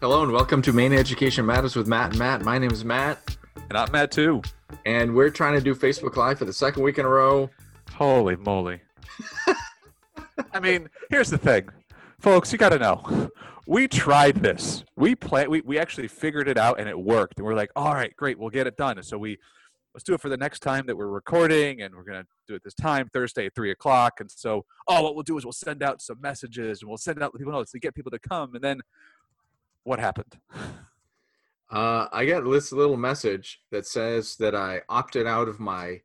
Hello and welcome to Maine Education Matters with Matt and Matt. My name is Matt, And I'm Matt too. and we're trying to do Facebook Live for the second week in a row. Holy moly. I mean, here's the thing. Folks, you got to know. We tried this. We play we, we actually figured it out and it worked. And we're like, "All right, great. We'll get it done." And so we let's do it for the next time that we're recording and we're going to do it this time Thursday at 3 o'clock. And so, oh, what we'll do is we'll send out some messages and we'll send out people notes to get people to come. And then what happened? Uh, I get this little message that says that I opted out of my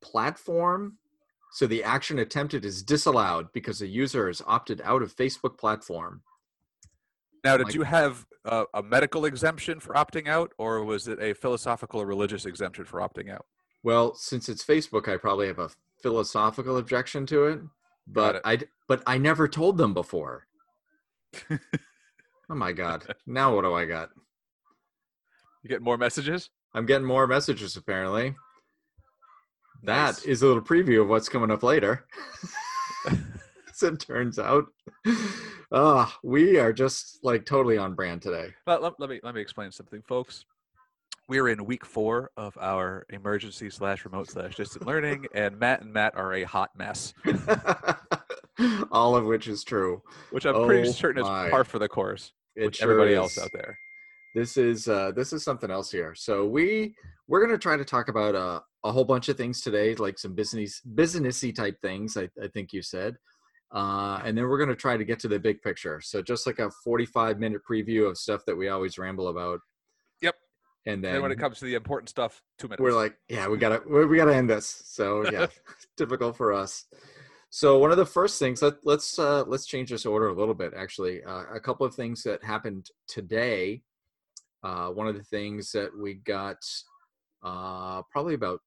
platform. So the action attempted is disallowed because the user has opted out of Facebook platform. Now, did Like- you have a, a medical exemption for opting out, or was it a philosophical or religious exemption for opting out? Well, since it's Facebook, I probably have a philosophical objection to it, but it. I but I never told them before. oh my god! Now what do I got? You get more messages? I'm getting more messages apparently. That Nice. is a little preview of what's coming up later. As it turns out, ah, we are just like totally on brand today. Let, let, let me let me explain something, folks. We're in week four of our emergency slash remote slash distant learning, and Matt and Matt are a hot mess, All of which is true. which I'm pretty Oh certain my. is par for the course Sure everybody is. else out there. this is uh this is something else here so we we're going to try to talk about uh, a whole bunch of things today like some business businessy type things i, I think you said uh, and then we're going to try to get to the big picture so just like a 45 minute preview of stuff that we always ramble about Yep. and And then then when it comes to the important stuff, two minutes. we're like yeah we gotta we we gotta end this so yeah typical for us so one of the first things let, let's uh, let's change this order a little bit actually uh, a couple of things that happened today uh, one of the things that we got uh, probably about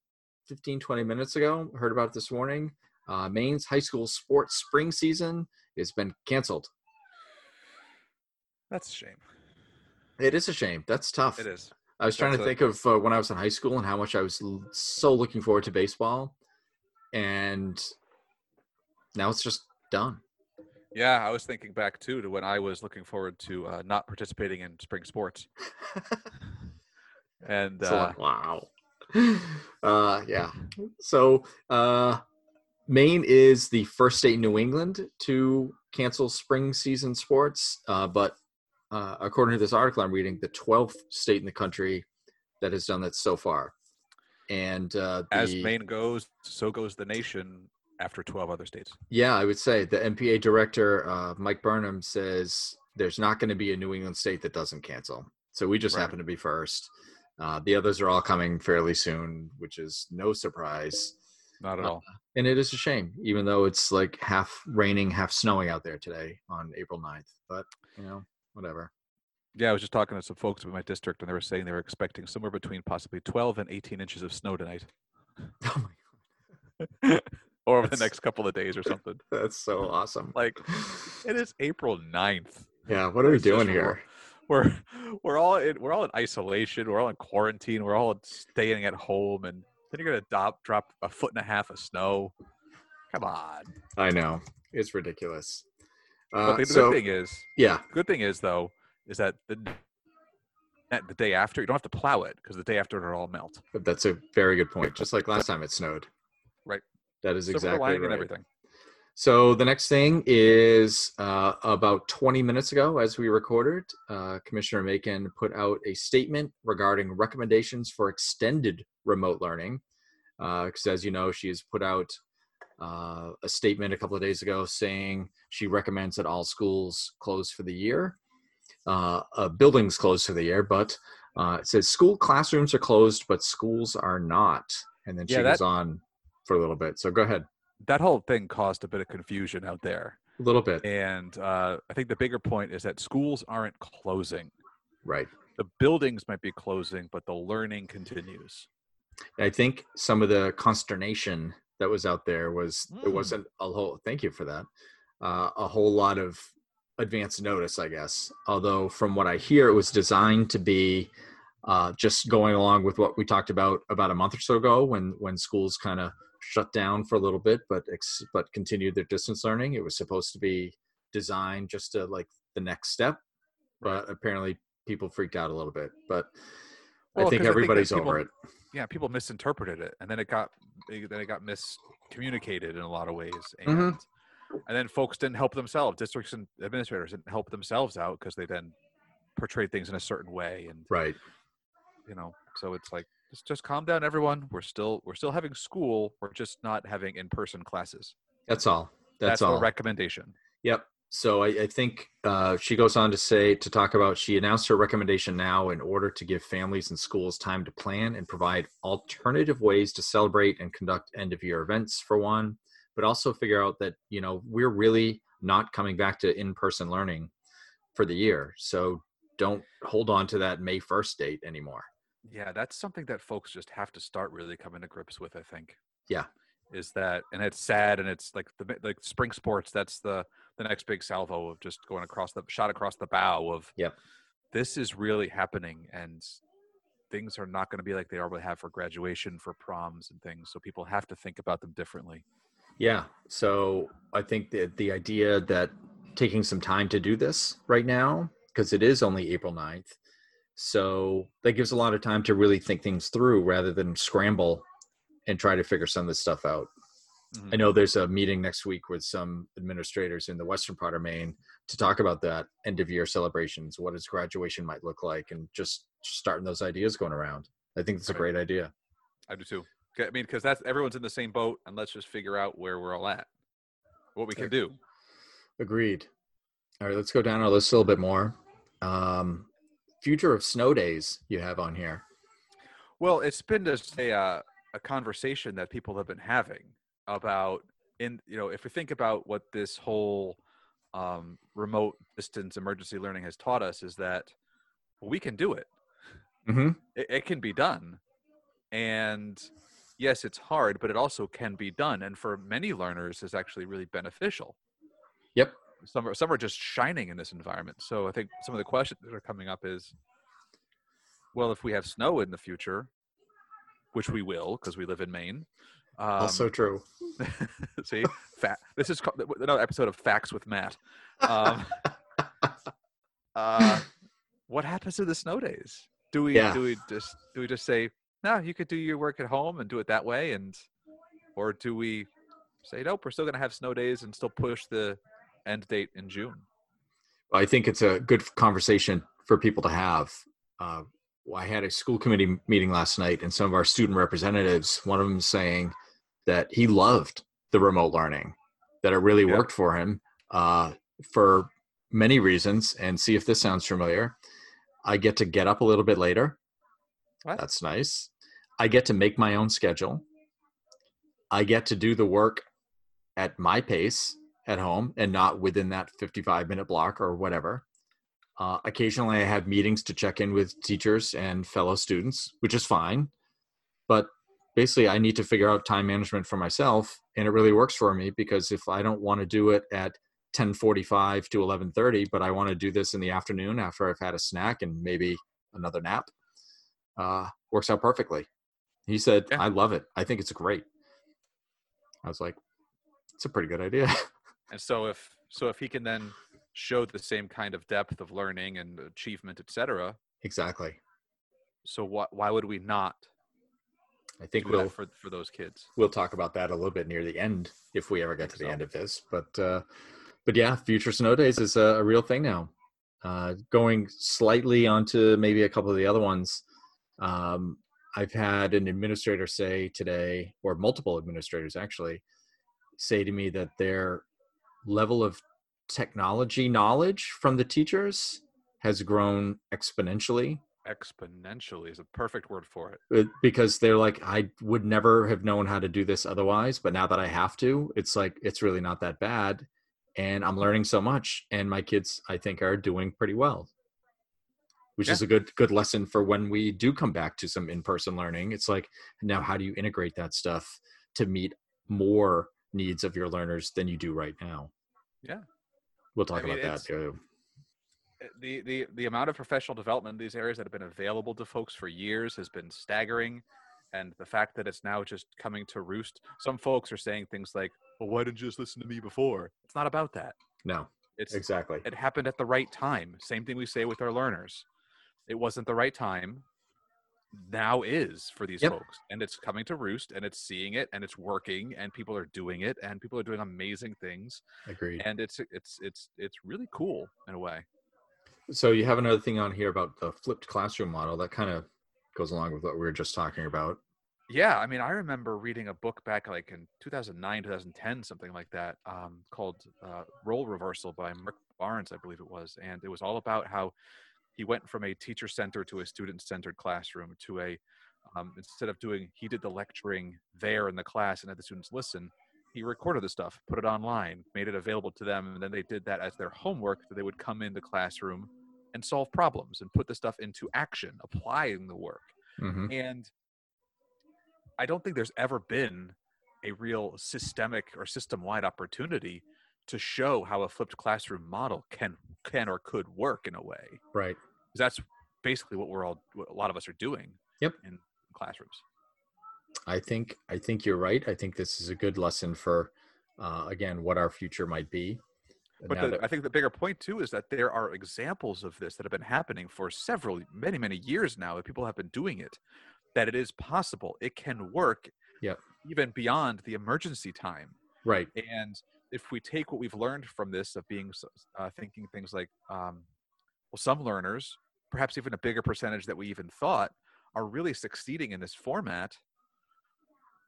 15 20 minutes ago heard about it this morning uh, maine's high school sports spring season has been canceled that's a shame. it is a shame that's tough It is. I was trying to That's think of uh, when I was in high school and how much I was l- so looking forward to baseball, and now it's just done. Yeah, I was thinking back too to when I was looking forward to uh, not participating in spring sports, and uh, lot- wow. Uh, yeah. So uh, Maine is the first state in New England to cancel spring season sports, uh, but uh, according to this article I'm reading, the 12th state in the country that has done that so far. And uh, as Maine goes, so goes the nation after 12 other states. Yeah, I would say the MPA director, uh, Mike Burnham, says there's not going to be a New England state that doesn't cancel. So we just Right. happen to be first. Uh, the others are all coming fairly soon, which is no surprise. Not at Uh, all. And it is a shame, even though it's like half raining, half snowing out there today on April 9th. But, you know, whatever. Yeah, I was just talking to some folks in my district, and they were saying they were expecting somewhere between possibly 12 and 18 inches of snow tonight, Oh my, or over the next couple of days or something. that's so awesome. Like, It is April 9th. yeah, what are we it's doing here? We're we're all in we're all in isolation. We're all in quarantine. We're all staying at home, and then you're gonna drop drop a foot and a half of snow. Come on. I know. It's ridiculous. But Uh, the so, good thing is, yeah, good thing is though, is that the that the day after you don't have to plow it because the day after it'll all melt. That's a very good point. Just like last time it snowed. Right. That is Silver exactly right. and everything. So the next thing is uh, about 20 minutes ago, as we recorded, uh, Commissioner Makin put out a statement regarding recommendations for extended remote learning. Because as you know, she has put out uh, a statement a couple of days ago saying she recommends that all schools close for the year, uh, uh, buildings closed for the year, but uh, it says school classrooms are closed, but schools are not. And then she Yeah, goes on for a little bit. So go ahead. That whole thing caused a bit of confusion out there, A little bit. and uh, I think the bigger point is that schools aren't closing. Right. The buildings might be closing, but the learning continues. I think some of the consternation that was out there was it Mm. wasn't a whole. Thank you for that. Uh, a whole lot of advance notice, I guess. Although from what I hear, it was designed to be uh, just going along with what we talked about about a month or so ago, when when schools kind of shut down for a little bit, but ex- but continued their distance learning. It was supposed to be designed just to like the next step. but apparently people freaked out a little bit. But Well, I think 'cause I think everybody's people- over it. yeah, people misinterpreted it, and then it got then it got miscommunicated in a lot of ways, and Mhm. and then folks didn't help themselves. Districts and administrators didn't help themselves out because they then portrayed things in a certain way, and Right. you know, so it's like just just calm down, everyone. We're still we're still having school. We're just not having in person classes. That's all. That's, That's, all. the recommendation. Yep. So I, I think uh, she goes on to say to talk about she announced her recommendation now in order to give families and schools time to plan and provide alternative ways to celebrate and conduct end of year events for one, but also figure out that you know we're really not coming back to in person learning for the year. So don't hold on to that May first date anymore. Yeah, that's something that folks just have to start really coming to grips with. I think. Yeah. Is that and it's sad and it's like the like spring sports. That's the the next big salvo of just going across the shot across the bow of. yeah. This is really happening and things are not going to be like they normally have for graduation, for proms and things. So people have to think about them differently. Yeah. So I think that the idea that taking some time to do this right now, because it is only April 9th, so that gives a lot of time to really think things through rather than scramble and try to figure some of this stuff out. Mhm. I know there's a meeting next week with some administrators in the western part of Maine to talk about that end of year celebrations, what his graduation might look like, and just starting those ideas going around. I think it's a great idea. I do too. I mean, because that's everyone's in the same boat, and let's just figure out where we're all at, what we can do. Agreed. All right, let's go down our list a little bit more. Um, future of snow days you have on here. Well, it's been just a uh, a conversation that people have been having about in you know if we think about what this whole um, remote distance emergency learning has taught us is that we can do it. Mm-hmm. it. It can be done, and yes, it's hard, but it also can be done. And for many learners, is actually really beneficial. Yep. Some are some are just shining in this environment. So I think some of the questions that are coming up is, well, if we have snow in the future, which we will because we live in Maine. Um, also true. see, fa- this is called, another episode of Facts with Matt. Um, uh, what happens to the snow days? Do we Yeah. do we just do we just say no? You could do your work at home and do it that way, and or do we say nope? We're still going to have snow days and still push the end date in June. I think it's a good conversation for people to have. Uh, I had a school committee meeting last night, and some of our student representatives, one of them saying that he loved the remote learning, that it really Yeah. worked for him uh, for many reasons. And see if this sounds familiar. I get to get up a little bit later. What? That's nice. I get to make my own schedule. I get to do the work at my pace at home and not within that 55 minute block or whatever. Uh, occasionally, I have meetings to check in with teachers and fellow students, which is fine. But basically, I need to figure out time management for myself, and it really works for me because if I don't want to do it at 10:45 to 11:30, but I want to do this in the afternoon after I've had a snack and maybe another nap, uh, works out perfectly. He said, Yeah. "I love it. I think it's great." I was like, "It's a pretty good idea." And so if so if he can then show the same kind of depth of learning and achievement, etc. exactly. So what? Why would we not I think we'll for for those kids? we'll talk about that a little bit near the end if we ever get to the so. end of this. But uh, but yeah, future snow days is a, a real thing now. Uh, going slightly onto maybe a couple of the other ones. Um, I've had an administrator say today, or multiple administrators actually, say to me that their level of technology knowledge from the teachers has grown exponentially. Exponentially is a perfect word for it. because they're like i would never have known how to do this otherwise but now that i have to it's like it's really not that bad and i'm learning so much and my kids i think are doing pretty well. Which is a good good lesson for when we do come back to some in-person learning. It's like now how do you integrate that stuff to meet more needs of your learners than you do right now Yeah. we'll talk I mean, about that too Uh, The, the the amount of professional development in these areas that have been available to folks for years has been staggering, and the fact that it's now just coming to roost. Some folks are saying things like, "Well, why didn't you just listen to me before?" It's not about that. no It's exactly. it happened at the right time. Same thing we say with our learners. It wasn't the right time. Now is for these Yep. folks, and it's coming to roost, and it's seeing it, and it's working, and people are doing it, and people are doing amazing things, Agreed. and it's it's it's it's really cool in a way. So you have another thing on here about the flipped classroom model that kind of goes along with what we were just talking about. Yeah, I mean, I remember reading a book back like in 2009, 2010, something like that, um, called uh, Role Reversal by Mark Barnes, I believe it was. And it was all about how he went from a teacher centered to a student centered classroom to a, um, instead of doing, he did the lecturing there in the class and had the students listen. He recorded the stuff, put it online, made it available to them, and then they did that as their homework. That they would come in the classroom and solve problems and put the stuff into action, applying the work. hmm And I don't think there's ever been a real systemic or system-wide opportunity to show how a flipped classroom model can can or could work in a way. Right. That's basically what we're all what a lot of us are doing Yep. in classrooms. I think I think you're right. I think this is a good lesson for uh, again what our future might be. But the, that- I think the bigger point too is that there are examples of this that have been happening for several, many, many years now. That people have been doing it. That it is possible. It can work. Yeah. Even beyond the emergency time. right. And if we take what we've learned from this of being uh, thinking things like, um, well, some learners, perhaps even a bigger percentage that we even thought, are really succeeding in this format.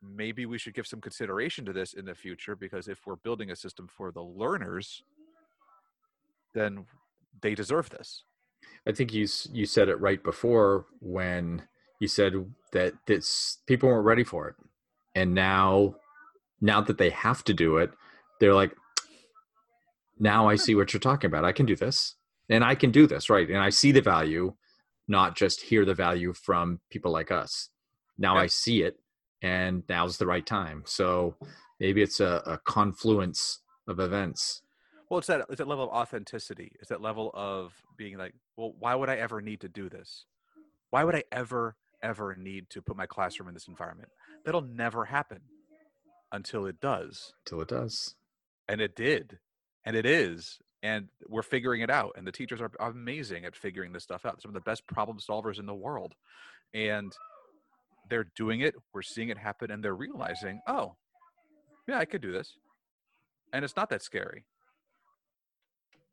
Maybe we should give some consideration to this in the future because if we're building a system for the learners, then they deserve this. I think you you said it right before when you said that this people weren't ready for it, and now now that they have to do it, they're like, now I see what you're talking about. I can do this, and I can do this right, and I see the value, not just hear the value from people like us. Now Yeah. I see it, and now's the right time. So maybe it's a, a confluence of events. Well, it's that it's that level of authenticity. It's that level of being like, well, why would I ever need to do this? Why would I ever, ever need to put my classroom in this environment? That'll never happen until it does. Till it does. And it did. And it is. And we're figuring it out. And the teachers are amazing at figuring this stuff out. Some of the best problem solvers in the world. And they're doing it. We're seeing it happen. And they're realizing, oh, yeah, I could do this. And it's not that scary.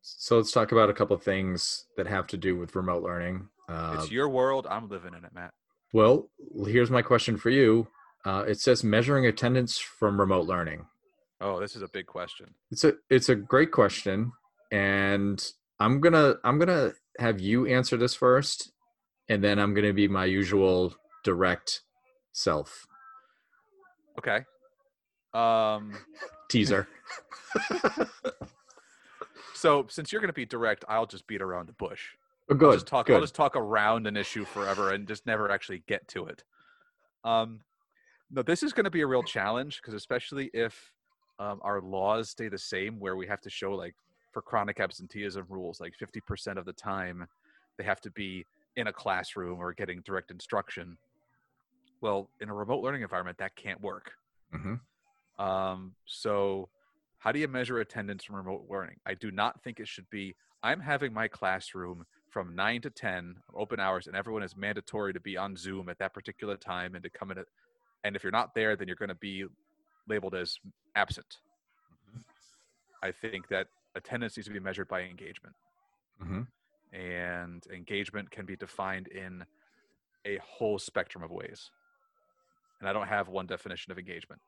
So let's talk about a couple of things that have to do with remote learning. Uh, It's your world. I'm living in it, Matt. well, here's my question for you. Uh, it says measuring attendance from remote learning. Oh, this is a big question. It's a it's a great question, and I'm gonna I'm gonna have you answer this first, and then I'm gonna be my usual direct self Okay. Um, teaser. so since you're to be direct, I'll just beat around the bush. Oh, I'll good. just talk. good. I'll just talk around an issue forever and just never actually get to it. Um, no, this is going to be a real challenge because especially if um, our laws stay the same, where we have to show like for chronic absenteeism rules, like 50% of the time they have to be in a classroom or getting direct instruction. Well, in a remote learning environment, that can't work. Mhm. Um, so, how do you measure attendance from remote learning? I do not think it should be. I'm having my classroom from nine to ten open hours, and everyone is mandatory to be on Zoom at that particular time and to come in. At, and if you're not there, then you're going to be labeled as absent. I think that attendance needs to be measured by engagement, Mhm. and engagement can be defined in a whole spectrum of ways. And I don't have one definition of engagement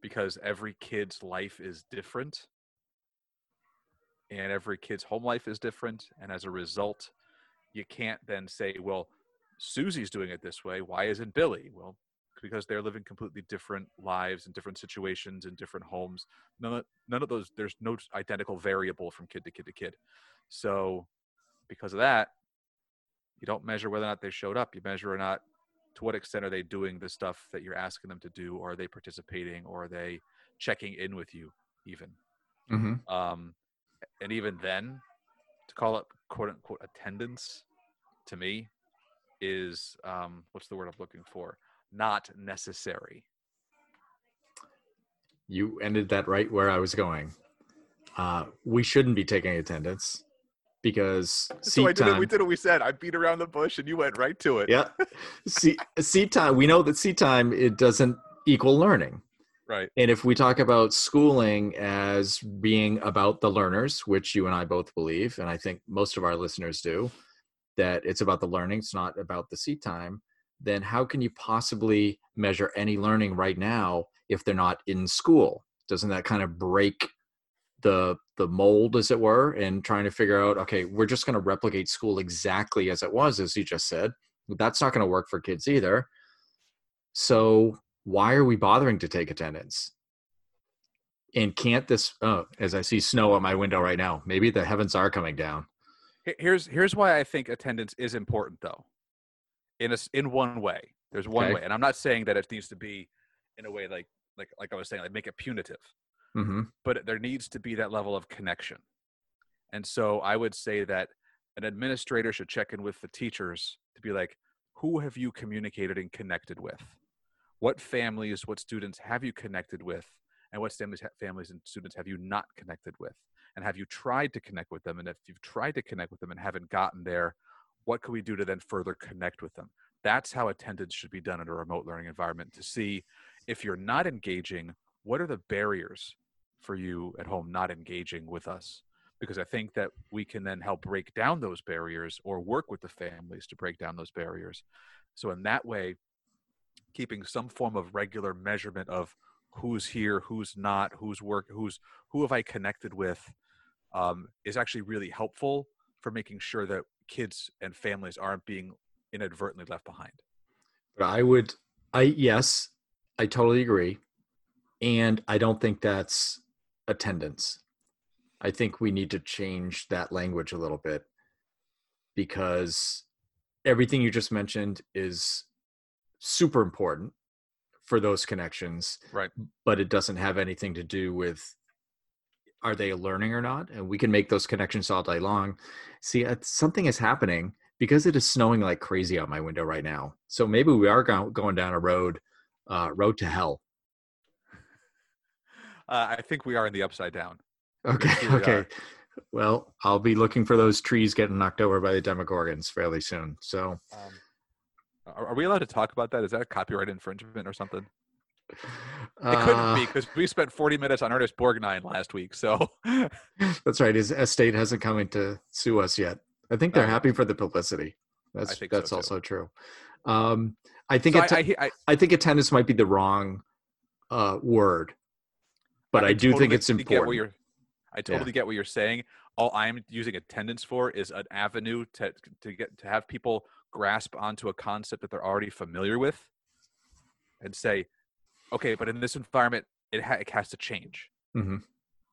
because every kid's life is different and every kid's home life is different. And as a result, you can't then say, well, Susie's doing it this way. Why isn't Billy? Well, because they're living completely different lives and different situations in different homes. None of, none of those, there's no identical variable from kid to kid to kid. So, because of that, you don't measure whether or not they showed up. You measure or not to what extent are they doing the stuff that you're asking them to do, or are they participating, or are they checking in with you, even. Mhm. Um, and even then, to call it quote unquote attendance, to me, is um, what's the word I'm looking for? Not necessary. You ended that right where I was going. uh, we shouldn't be taking attendance because So I seat did it, time. we did what we said. I beat around the bush and you went right to it. yeah, seat, seat time. We know that seat time it doesn't equal learning. Right. And if we talk about schooling as being about the learners, which you and I both believe, and I think most of our listeners do, that it's about the learning, it's not about the seat time, then how can you possibly measure any learning right now if they're not in school? Doesn't that kind of break the the mold, as it were, and trying to figure out, okay, we're just going to replicate school exactly as it was, as you just said. That's not going to work for kids either. So why are we bothering to take attendance? And can't this, oh, as I see snow out my window right now, maybe the heavens are coming down. Here's here's why I think attendance is important though. In a in one way. There's one Okay. way. And I'm not saying that it needs to be in a way like like like I was saying, like make it punitive. hmm but there needs to be that level of connection. And so I would say that an administrator should check in with the teachers to be like, who have you communicated and connected with? What families, what students have you connected with? And what families, families and students have you not connected with? And have you tried to connect with them? And if you've tried to connect with them and haven't gotten there, what can we do to then further connect with them? That's how attendance should be done in a remote learning environment to see if you're not engaging, what are the barriers for you at home not engaging with us because i think that we can then help break down those barriers or work with the families to break down those barriers so in that way keeping some form of regular measurement of who's here who's not who's work who's who have i connected with um, is actually really helpful for making sure that kids and families aren't being inadvertently left behind But I would, I, yes, I totally agree. And I don't think that's attendance. I think we need to change that language a little bit because everything you just mentioned is super important for those connections. Right. But it doesn't have anything to do with are they learning or not? And we can make those connections all day long. See, uh, something is happening because it is snowing like crazy out my window right now. So maybe we are go- going down a road, uh, road to hell. uh, i think we are in the upside down Okay. We Okay. are. Well, I'll be looking for those trees getting knocked over by the Demogorgons fairly soon. So, Um, are, are we allowed to talk about that? Is that a copyright infringement or something? It couldn't uh, be because we spent 40 minutes on Ernest Borgnine last week. So that's right. His estate hasn't come in to sue us yet. I think they're Oh, happy for the publicity. That's think so, that's too. also true. Um, I think So I, I, I, I think attendance might be the wrong uh, word, but I, do think it's important. I totally get what you're saying. All I'm using attendance for is an avenue to to get to have people grasp onto a concept that they're already familiar with, and say, okay, but in this environment, it, ha- it has to change. Mhm.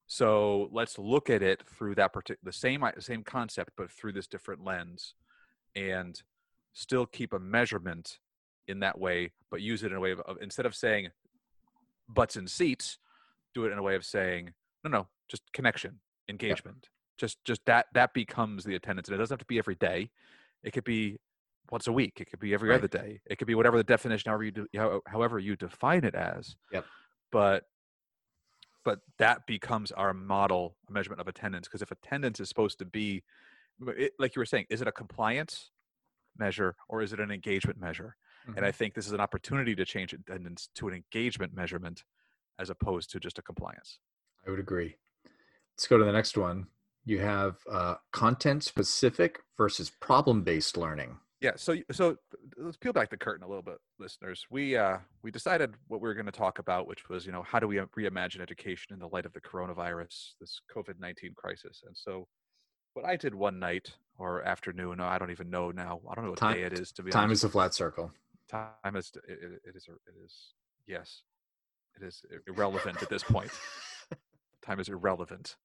So let's look at it through that particular the same same concept, but through this different lens, and still keep a measurement in that way, but use it in a way of, of instead of saying butts and seats, do it in a way of saying no, no, just connection, engagement. Just just that that becomes the attendance, and it doesn't have to be every day. It could be once a week. It could be every Right. other day. It could be whatever the definition, however you do, however you define it as. Yep. But but that becomes our model measurement of attendance because if attendance is supposed to be it, like you were saying is it a compliance measure or is it an engagement measure and i think this is an opportunity to change attendance to an engagement measurement as opposed to just a compliance I would agree. Let's go to the next one. You have uh, content specific versus problem based learning. Yeah so so let's peel back the curtain a little bit listeners. We uh we decided what we were going to talk about which was you know how do we reimagine education in the light of the coronavirus this covid-19 crisis? And so what i did one night or afternoon i don't even know now i don't know what Time- day it is to be Time honest is a flat circle. time is it, it- is it is yes it is irrelevant at this point. Time is irrelevant.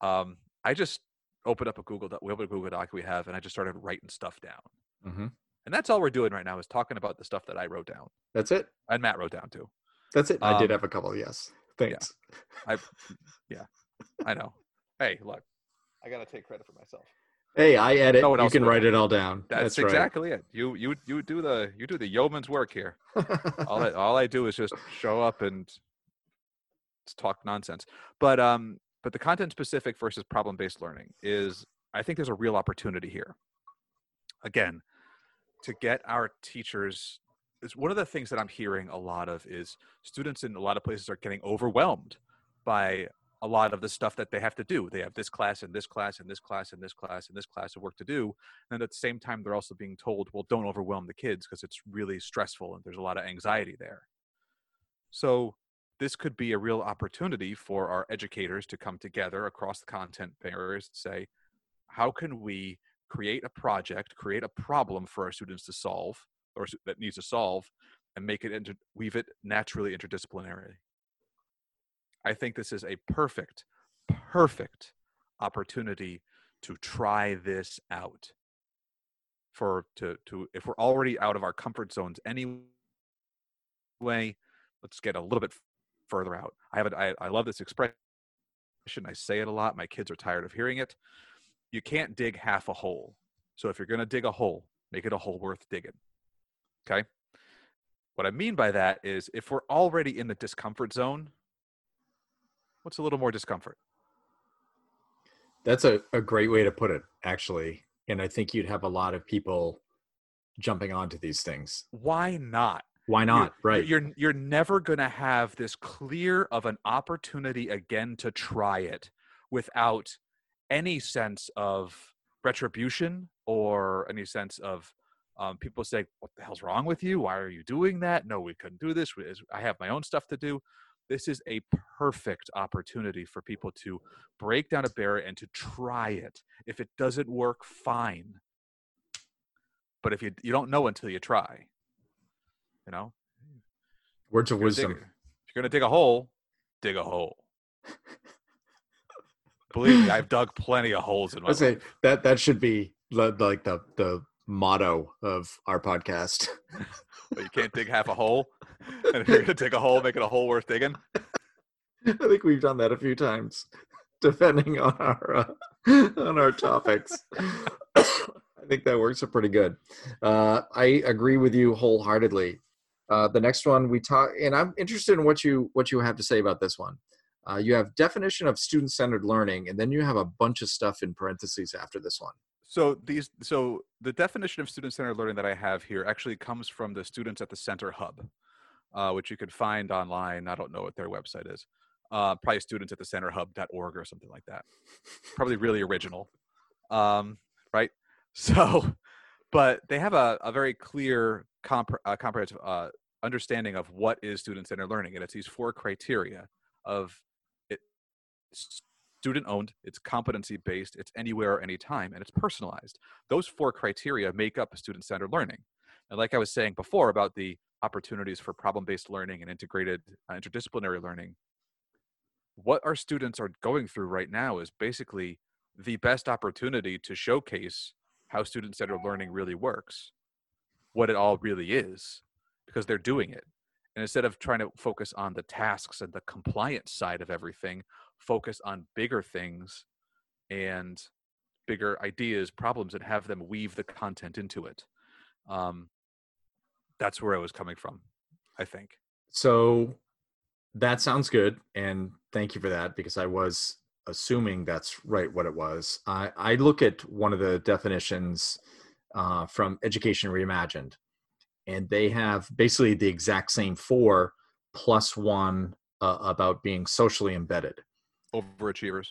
Um i just opened up a google doc we opened a google doc we have and i just started writing stuff down hmm and that's all we're doing right now is talking about the stuff that i wrote down That's it. and matt wrote down too That's it. I did Um, have a couple. Yes. Thanks. Yeah. I yeah, I know hey look i gotta take credit for myself Hey, I edit. No you can write it all down. that's, That's, right. exactly it you you you do the you do the yeoman's work here all I, all I do is just show up and talk nonsense. But um, but the content specific versus problem based learning is i think there's a real opportunity here again to get our teachers is one of the things that i'm hearing a lot of is students in a lot of places are getting overwhelmed by a lot of the stuff that they have to do. They have this class and this class and this class and this class and this class of work to do. And at the same time, they're also being told, well, don't overwhelm the kids because it's really stressful and there's a lot of anxiety there. So, this could be a real opportunity for our educators to come together across the content barriers and say, how can we create a project, create a problem for our students to solve or that needs to solve and make it inter- weave it naturally interdisciplinary I think this is a perfect, perfect opportunity to try this out. For to to if we're already out of our comfort zones anyway, let's get a little bit further out. I have it. I, I love this expression. I say it a lot. My kids are tired of hearing it. You can't dig half a hole. So if you're going to dig a hole, make it a hole worth digging. Okay. What I mean by that is if we're already in the discomfort zone, What's a little more discomfort? That's a, a great way to put it, actually. And I think you'd have a lot of people jumping onto these things. Why not? Why not? You're, right. You're you're never gonna have this clear of an opportunity again to try it without any sense of retribution or any sense of um, people say, "What the hell's wrong with you? Why are you doing that? No, we couldn't do this. I have my own stuff to do." this is a perfect opportunity for people to break down a barrier and to try it. If it doesn't work, fine. But if you you don't know until you try, you know. Words of wisdom. Dig, if you're gonna dig a hole, dig a hole. Believe me, I've dug plenty of holes in my life. Say, that that should be like the the motto of our podcast. but you can't dig half a hole. And if you're gonna dig a hole, make it a hole worth digging. I think we've done that a few times, depending on our uh, on our topics. I think that works pretty good. Uh, I agree with you wholeheartedly. Uh, the next one we talk, and I'm interested in what you what you have to say about this one. Uh, you have definition of student centered learning, and then you have a bunch of stuff in parentheses after this one. So these, so the definition of student-centered learning that I have here actually comes from the Students at the Center Hub, uh, which you could find online. I don't know what their website is. Uh, probably students at the center hub.org or something like that. Probably really original, um, right? So, but they have a, a very clear comp- uh, comprehensive uh, understanding of what is student-centered learning, and it's these four criteria of student owned, it's competency based, it's anywhere, anytime, and it's personalized. Those four criteria make up student centered learning. And like I was saying before about the opportunities for problem based learning and integrated uh, interdisciplinary learning, what our students are going through right now is basically the best opportunity to showcase how student centered learning really works, what it all really is, because they're doing it. And instead of trying to focus on the tasks and the compliance side of everything, focus on bigger things and bigger ideas, problems, and have them weave the content into it. Um, that's where I was coming from, I think. So that sounds good. And thank you for that because I was assuming that's right what it was. I, I look at one of the definitions uh, from Education Reimagined, and they have basically the exact same four plus one uh, about being socially embedded overachievers.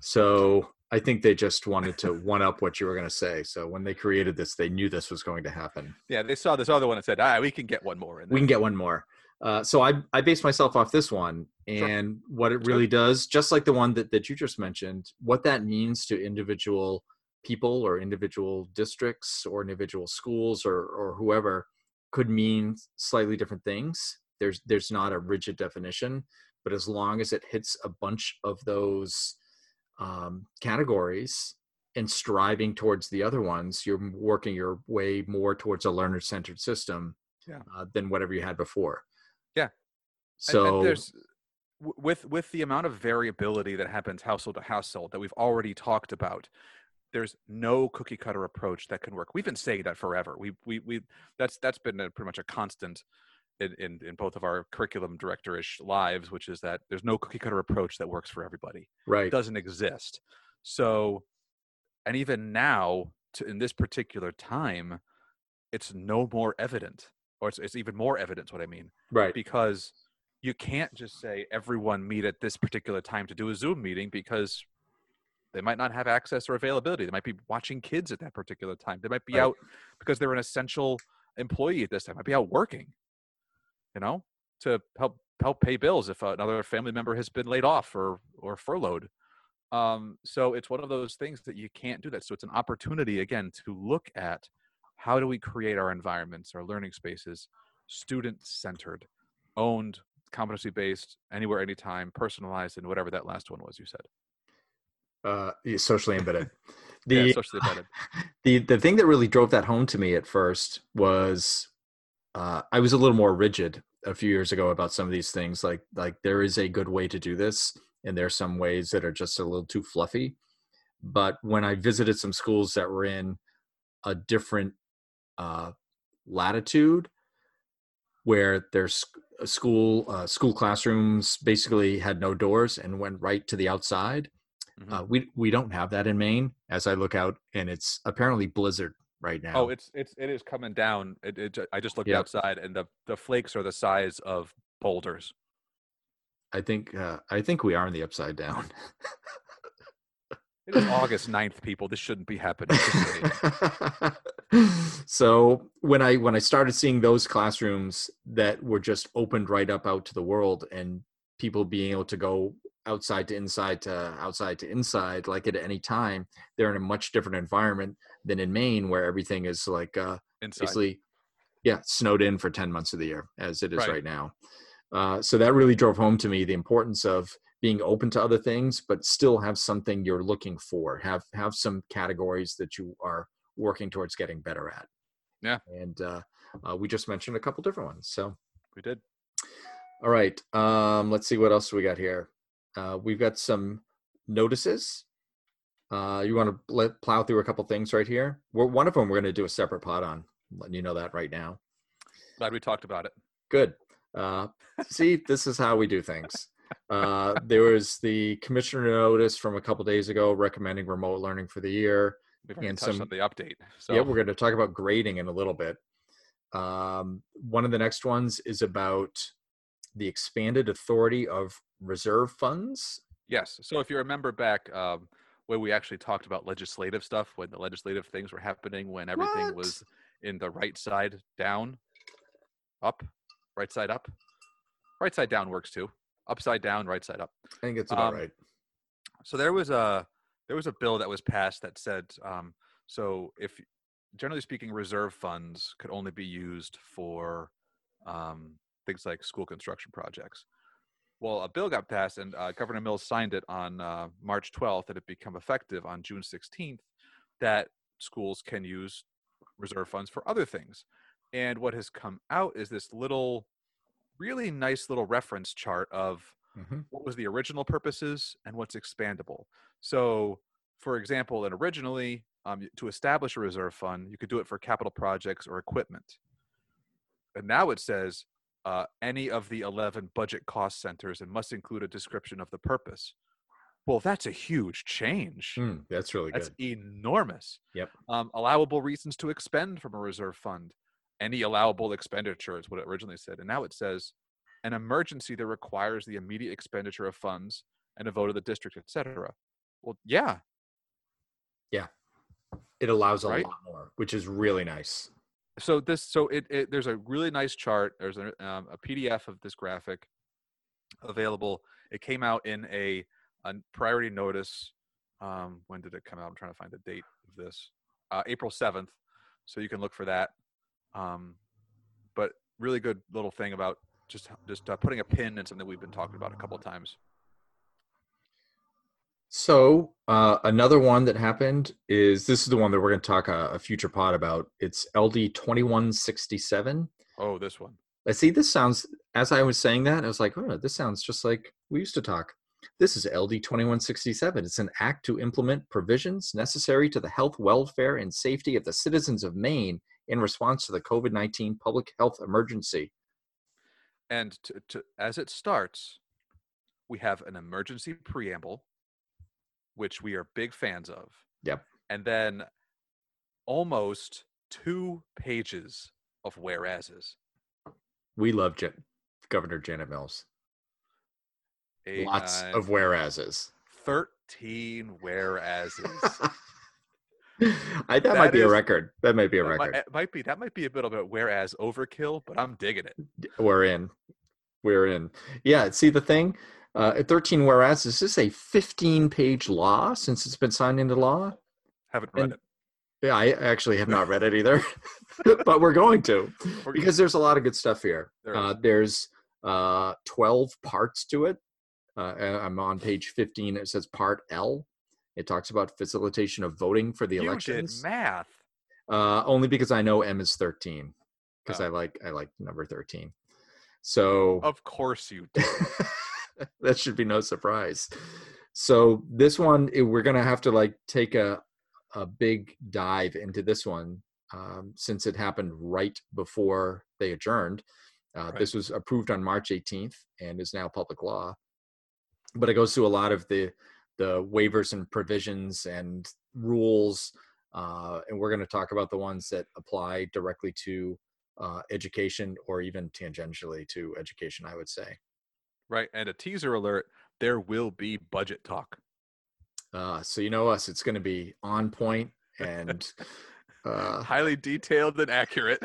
So I think they just wanted to one up what you were going to say. So when they created this, they knew this was going to happen. Yeah, they saw this other one and said, "Ah, we can get one more." In. We can get one more. Uh, so I I based myself off this one and sure. what it really does, just like the one that that you just mentioned, what that means to individual people or individual districts or individual schools or or whoever could mean slightly different things. There's there's not a rigid definition, but as long as it hits a bunch of those um, categories and striving towards the other ones you're working your way more towards a learner centered system yeah. uh, than whatever you had before. Yeah. So and, and there's with with the amount of variability that happens household to household that we've already talked about there's no cookie cutter approach that can work. We've been saying that forever. We we we that's that's been a, pretty much a constant in, in, in both of our curriculum director-ish lives, which is that there's no cookie cutter approach that works for everybody. Right. It doesn't exist. So, and even now, to, in this particular time, it's no more evident, or it's, it's even more evidence. What I mean, Right. because you can't just say everyone meet at this particular time to do a Zoom meeting because they might not have access or availability. They might be watching kids at that particular time. They might be Right. out because they're an essential employee at this time. Might be out working, you know, to help help pay bills if another family member has been laid off or or furloughed. Um, so it's one of those things that you can't do that. So it's an opportunity again to look at how do we create our environments, our learning spaces, student centered, owned, competency based, anywhere, anytime, personalized, and whatever that last one was you said. Uh, socially embedded. Yeah, The, socially embedded. the the thing that really drove that home to me at first was uh, I was a little more rigid a few years ago about some of these things. Like like there is a good way to do this, and there's some ways that are just a little too fluffy. But when I visited some schools that were in a different uh, latitude, where their sc- school uh, school classrooms basically had no doors and went right to the outside. Mhm. Uh, we we don't have that in Maine. As I look out, and it's apparently blizzard right now. Oh, it's it's it is coming down. It, it I just looked Yep. outside, and the the flakes are the size of boulders. I think uh, I think we are in the upside down. It is August 9th, people. This shouldn't be happening. So when I when I started seeing those classrooms that were just opened right up out to the world and people being able to go outside to inside to outside to inside like at any time, they're in a much different environment than in Maine where everything is like uh, Inside. basically yeah snowed in for 10 months of the year as it is Right. right, now uh, so that really drove home to me the importance of being open to other things but still have something you're looking for have have some categories that you are working towards getting better at Yeah. and uh, uh, we just mentioned a couple different ones so We did. all right um, let's see what else we got here uh, we've got some notices uh, you want to let plow through a couple things right here we're, one of them we're going to do a separate pod on letting you know that right now Glad we talked about it. Good. Uh, see, this is how we do things. Uh, there was the commissioner notice from a couple days ago recommending remote learning for the year. We've And some- the update. So Yeah, we're going to talk about grading in a little bit. Um, one of the next ones is about the expanded authority of reserve funds. Yes. So if you remember back um, when we actually talked about legislative stuff, when the legislative things were happening, when everything What? was in the right side down, up, right side up, right side down works too. Upside down, right side up. I think it's about Um, right. So there was a there was a bill that was passed that said um, so if generally speaking reserve funds could only be used for um, things like school construction projects. Well, a bill got passed and uh, Governor Mills signed it on uh, March 12th and it became effective on June 16th that schools can use reserve funds for other things. And what has come out is this little really nice little reference chart of Mhm. what was the original purposes and what's expandable. So, for example, and originally, um, to establish a reserve fund, you could do it for capital projects or equipment. And now it says uh, any of the 11 budget cost centers and must include a description of the purpose. Well, that's a huge change. Hmm, that's really That's good. enormous. Yep. Um, allowable reasons to expend from a reserve fund. Any allowable expenditure is what it originally said. And now it says an emergency that requires the immediate expenditure of funds and a vote of the district, etc. Well, yeah. yeah, It allows a right? lot more, which is really nice. So this so it, it there's a really nice chart there's a, um, a pdf of this graphic available. It came out in a, a priority notice um, when did it come out? I'm trying to find the date of this. Uh, april 7th so you can look for that. Um, but really good little thing about just just uh, putting a pin in something we've been talking about a couple of times So uh, another one that happened is this is the one that we're going to talk a, a future pod about. It's LD twenty one sixty seven. oh this one I see. This sounds as I was saying that I was like, oh, this sounds just like we used to talk. This is LD twenty one sixty seven. It's an act to implement provisions necessary to the health, welfare, and safety of the citizens of Maine in response to the COVID nineteen public health emergency. and to, to, as it starts, we have an emergency preamble, which we are big fans of. Yep. And then almost two pages of whereases. We love Jan- Governor Janet Mills. Eight, Lots nine, of whereases. 13 whereases. I, that, That might be a record. That might be a might, record. it might be that might be a bit of a whereas overkill, but I'm digging it. We're in. We're in. Yeah. See the thing. Uh, at 13 whereas is this a 15 page law since it's been signed into law? Haven't read And- it. Yeah, I actually have not read it either, but we're going to because there's a lot of good stuff here. There uh, there's uh, 12 parts to it. Uh, I'm on page 15. It says Part L. It talks about facilitation of voting for the you elections. did math. uh, only because I know M is 13 because Oh. I like I like number 13. So Of course you did. that should be no surprise. So this one eh, we're gonna have to like take a a big dive into this one um, since it happened right before they adjourned. Uh, This was approved on March 18th and is now public law. But it goes through a lot of the the waivers and provisions and rules, uh, and we're going to talk about the ones that apply directly to uh, education or even tangentially to education. I would say. Right. And a teaser alert, there will be budget talk. Uh, so you know us; it's going to be on point and uh, Highly detailed and accurate.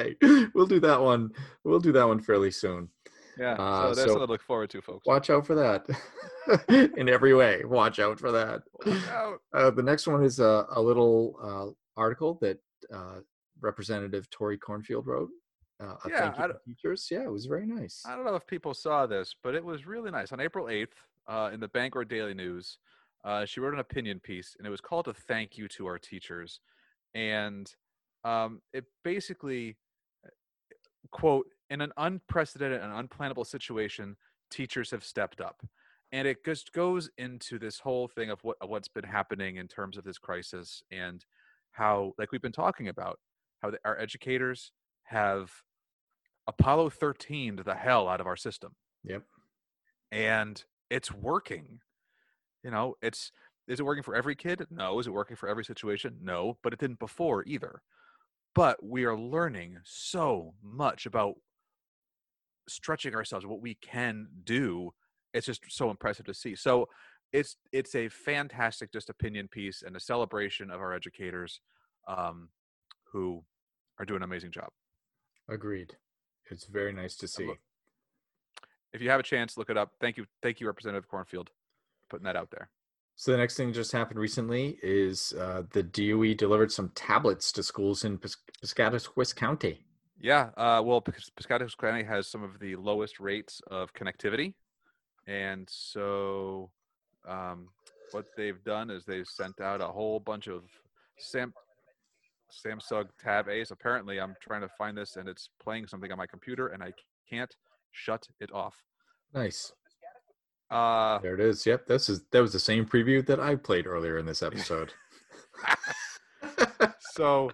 okay, we'll do that one. We'll do that one fairly soon. Yeah. Uh, so that's so- something to look forward to, folks. Watch out for that in every way. Watch out for that. Watch out. Uh, the next one is a, a little uh, article that uh, Representative Tori Kornfield wrote. Uh, Yeah, thank you teachers. Yeah, it was very nice. I don't know if people saw this, but it was really nice. On April 8th, uh, in the Bangor Daily News, uh, she wrote an opinion piece, and it was called a thank you to our teachers. And um, it basically, uh, quote, in an unprecedented and unplannable situation, teachers have stepped up. And it just goes into this whole thing of what what's been happening in terms of this crisis and how, like we've been talking about, how the, our educators have Apollo 13 to the hell out of our system. Yep. And it's working. You know, it's is it working for every kid? No. Is it working for every situation? No, but it didn't before either. But we are learning so much about stretching ourselves, what we can do. It's just so impressive to see. So it's it's a fantastic just opinion piece and a celebration of our educators um, who are doing an amazing job. Agreed. It's very nice to see. If you have a chance, look it up. Thank you, thank you, Representative Kornfield, putting that out there. So the next thing just happened recently is uh, the DOE delivered some tablets to schools in Pis- Piscataquis County. Yeah, uh, well, Piscataquis County has some of the lowest rates of connectivity, and so um, what they've done is they've sent out a whole bunch of Sam Samsung Tab A's. Apparently, I'm trying to find this, and it's playing something on my computer, and I can't shut it off. Nice. Uh, There it is. Yep, this is that was the same preview that I played earlier in this episode. so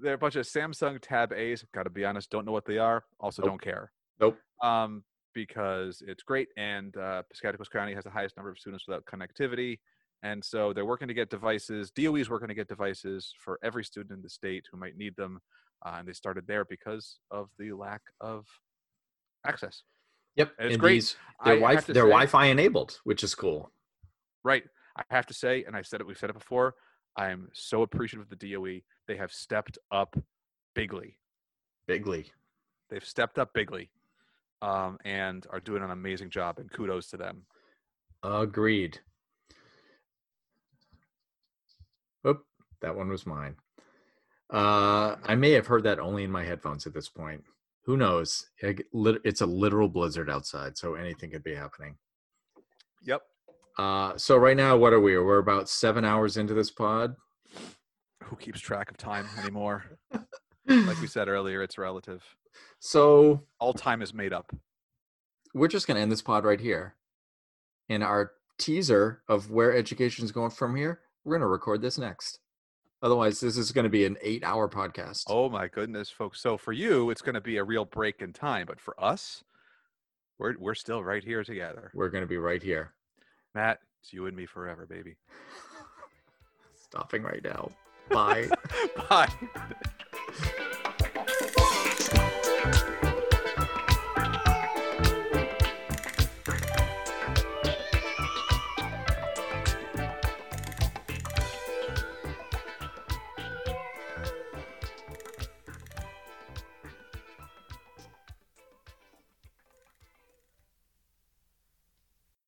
there are a bunch of Samsung Tab A's. Got to be honest, don't know what they are. Also, Nope. don't care. Nope. Um, because it's great, and uh, Piscataquis County has the highest number of students without connectivity, and so they're working to get devices. DOE is working to get devices for every student in the state who might need them, uh, and they started there because of the lack of access. Yep, And it's and great. these- They're, wi- they're say- Wi-Fi enabled, which is cool. Right. I have to say, and I said it, we've said it before, I'm so appreciative of the DOE. They have stepped up bigly. Bigly. They've stepped up bigly um, and are doing an amazing job, and kudos to them. Agreed. That one was mine. Uh, I may have heard that only in my headphones at this point. Who knows? I g- lit- It's a literal blizzard outside, so anything could be happening. Yep. Uh, so right now, what are we? We're about seven hours into this pod. Who keeps track of time anymore? like we said earlier, it's relative. So All time is made up. we're just going to end this pod right here. In our teaser of where education is going from here, we're going to record this next. Otherwise, this is going to be an eight-hour podcast. Oh my goodness, folks. So for you, it's going to be a real break in time, but for us, we're we're still right here together. We're going to be right here. Matt, it's you and me forever, baby. Stopping right now. Bye. Bye.